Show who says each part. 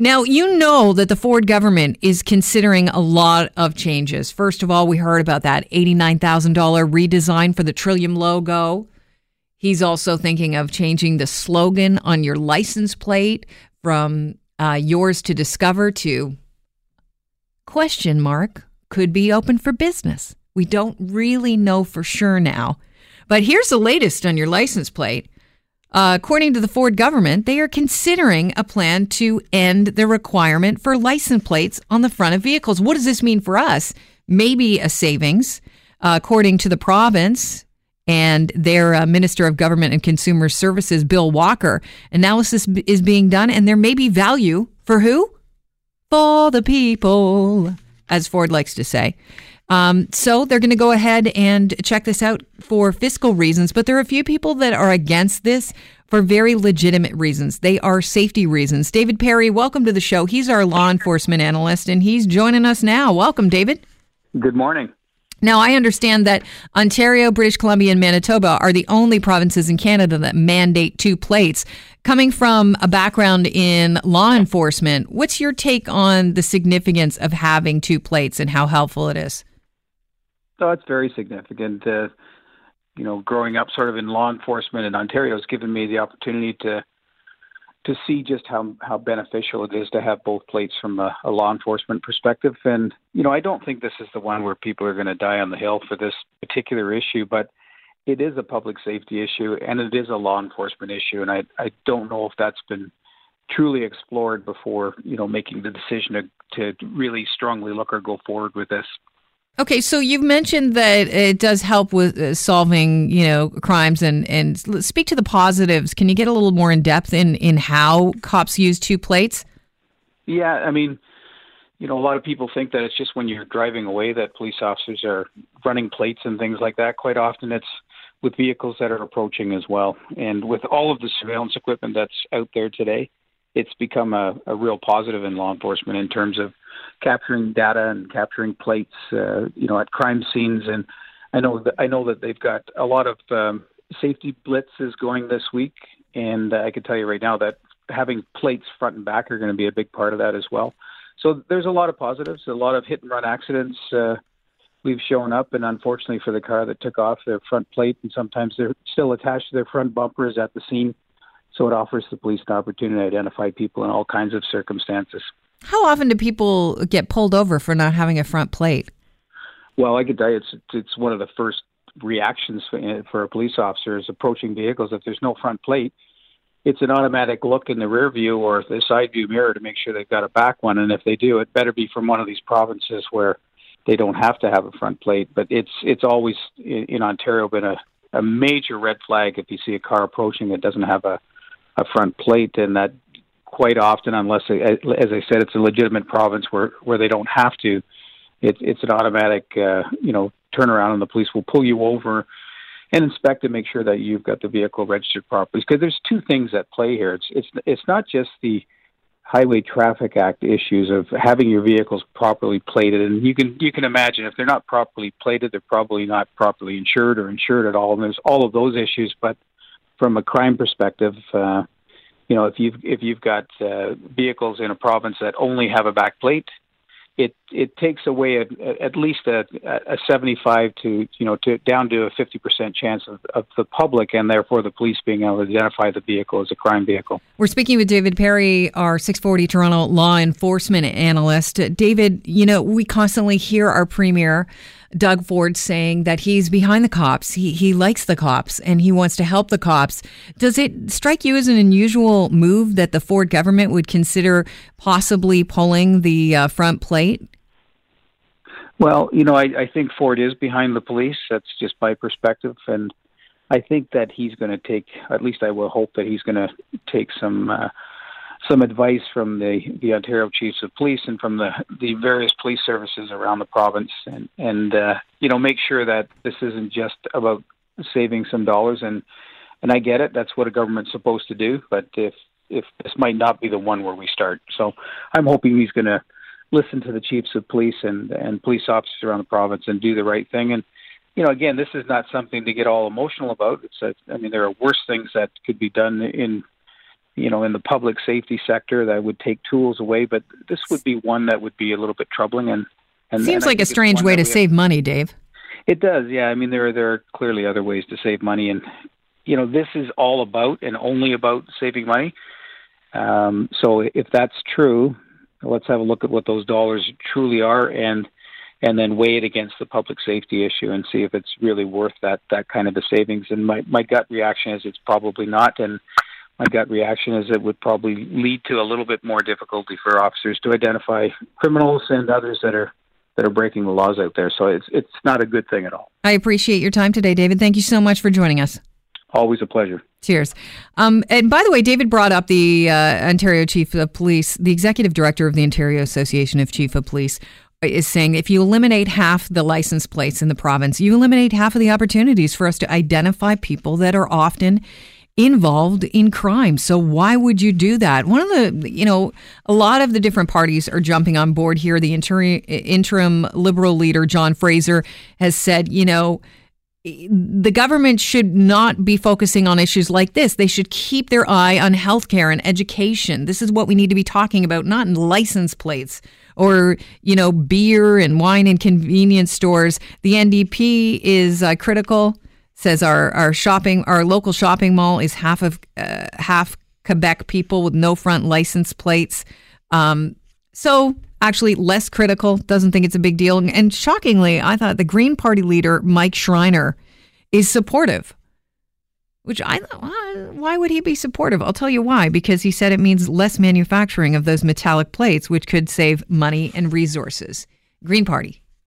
Speaker 1: Now, you know that the Ford government is considering a lot of changes. First of all, we heard about that $89,000 redesign for the Trillium logo. He's also thinking of changing the slogan on your license plate from uh, yours to discover to question mark could be open for business. We don't really know for sure now. But here's the latest on your license plate. Uh, according to the Ford government, they are considering a plan to end the requirement for license plates on the front of vehicles. What does this mean for us? Maybe a savings. Uh, according to the province and their uh, Minister of Government and Consumer Services, Bill Walker, analysis b- is being done, and there may be value for who? For the people, as Ford likes to say. Um, so they're going to go ahead and check this out for fiscal reasons, but there are a few people that are against this for very legitimate reasons. They are safety reasons. David Perry, welcome to the show. He's our law enforcement analyst, and he's joining us now. Welcome, David.
Speaker 2: Good morning.
Speaker 1: Now, I understand that Ontario, British Columbia, and Manitoba are the only provinces in Canada that mandate two plates. Coming from a background in law enforcement, what's your take on the significance of having two plates and how helpful it is?
Speaker 2: So it's very significant. Uh, you know, growing up sort of in law enforcement in Ontario has given me the opportunity to to see just how how beneficial it is to have both plates from a, a law enforcement perspective. And you know, I don't think this is the one where people are going to die on the hill for this particular issue, but it is a public safety issue and it is a law enforcement issue. And I I don't know if that's been truly explored before you know making the decision to to really strongly look or go forward with this.
Speaker 1: Okay, so you've mentioned that it does help with uh, solving, you know, crimes and and speak to the positives. Can you get a little more in depth in in how cops use two plates?
Speaker 2: Yeah, I mean, you know, a lot of people think that it's just when you're driving away that police officers are running plates and things like that. Quite often, it's with vehicles that are approaching as well. And with all of the surveillance equipment that's out there today, it's become a, a real positive in law enforcement in terms of capturing data and capturing plates, uh, you know, at crime scenes. And I know that I know that they've got a lot of um, safety blitzes going this week, and I can tell you right now that having plates front and back are going to be a big part of that as well. So there's a lot of positives, a lot of hit and run accidents. Uh, we've shown up, and unfortunately for the car that took off their front plate, and sometimes they're still attached to their front bumpers at the scene. So it offers the police an opportunity to identify people in all kinds of circumstances.
Speaker 1: How often do people get pulled over for not having a front plate?
Speaker 2: Well, I can tell you, it's it's one of the first reactions for, eh, for a police officer is approaching vehicles. If there's no front plate, it's an automatic look in the rear view or the side view mirror to make sure they've got a back one. And if they do, it better be from one of these provinces where they don't have to have a front plate. But it's it's always in, in Ontario been a, a major red flag if you see a car approaching that doesn't have a a front plate, and that quite often, unless, as I said, it's a legitimate province where where they don't have to. It's it's an automatic, uh, you know, turnaround, and the police will pull you over and inspect to make sure that you've got the vehicle registered properly. Because there's two things at play here. It's it's it's not just the Highway Traffic Act issues of having your vehicles properly plated, and you can you can imagine if they're not properly plated, they're probably not properly insured or insured at all. And there's all of those issues, but from a crime perspective, uh, you know, if you've if you've got uh, vehicles in a province that only have a back plate, it it takes away a, at least a, a 75 to you know to down to a 50 percent chance of, of the public and therefore the police being able to identify the vehicle as a crime vehicle.
Speaker 1: We're speaking with David Perry, our 640 Toronto law enforcement analyst. David, you know we constantly hear our premier Doug Ford saying that he's behind the cops. He he likes the cops and he wants to help the cops. Does it strike you as an unusual move that the Ford government would consider possibly pulling the uh, front plate?
Speaker 2: Well, you know, I, I think Ford is behind the police. That's just my perspective, and I think that he's going to take. At least I will hope that he's going to take some. Uh, some advice from the, the Ontario Chiefs of Police and from the, the various police services around the province, and and uh, you know make sure that this isn't just about saving some dollars. And and I get it, that's what a government's supposed to do. But if if this might not be the one where we start, so I'm hoping he's going to listen to the chiefs of police and and police officers around the province and do the right thing. And you know, again, this is not something to get all emotional about. It's a, I mean, there are worse things that could be done in you know, in the public safety sector that would take tools away. But this would be one that would be a little bit troubling. And, and
Speaker 1: seems
Speaker 2: and
Speaker 1: like a strange way to save money, Dave.
Speaker 2: It does, yeah. I mean, there are, there are clearly other ways to save money, and you know, this is all about and only about saving money. Um, so if that's true, let's have a look at what those dollars truly are, and and then weigh it against the public safety issue and see if it's really worth that that kind of a savings. And my my gut reaction is it's probably not, and my gut reaction is it would probably lead to a little bit more difficulty for officers to identify criminals and others that are that are breaking the laws out there. So it's it's not a good thing at all.
Speaker 1: I appreciate your time today, David. Thank you so much for joining us.
Speaker 2: Always a pleasure.
Speaker 1: Cheers. Um, and by the way, David brought up the uh, Ontario Chief of Police, the executive director of the Ontario Association of Chief of Police is saying if you eliminate half the license plates in the province, you eliminate half of the opportunities for us to identify people that are often involved in crime. So why would you do that? One of the, you know, a lot of the different parties are jumping on board here. The interim, interim liberal leader, John Fraser, has said, you know, the government should not be focusing on issues like this. They should keep their eye on healthcare and education. This is what we need to be talking about, not in license plates or, you know, beer and wine in convenience stores. The NDP is uh, critical says our our shopping our local shopping mall is half of uh, half Quebec people with no front license plates. Um, so actually less critical, doesn't think it's a big deal. And shockingly, I thought the Green Party leader Mike Schreiner is supportive. Which I thought, why would he be supportive? I'll tell you why. Because he said it means less manufacturing of those metallic plates, which could save money and resources. Green Party.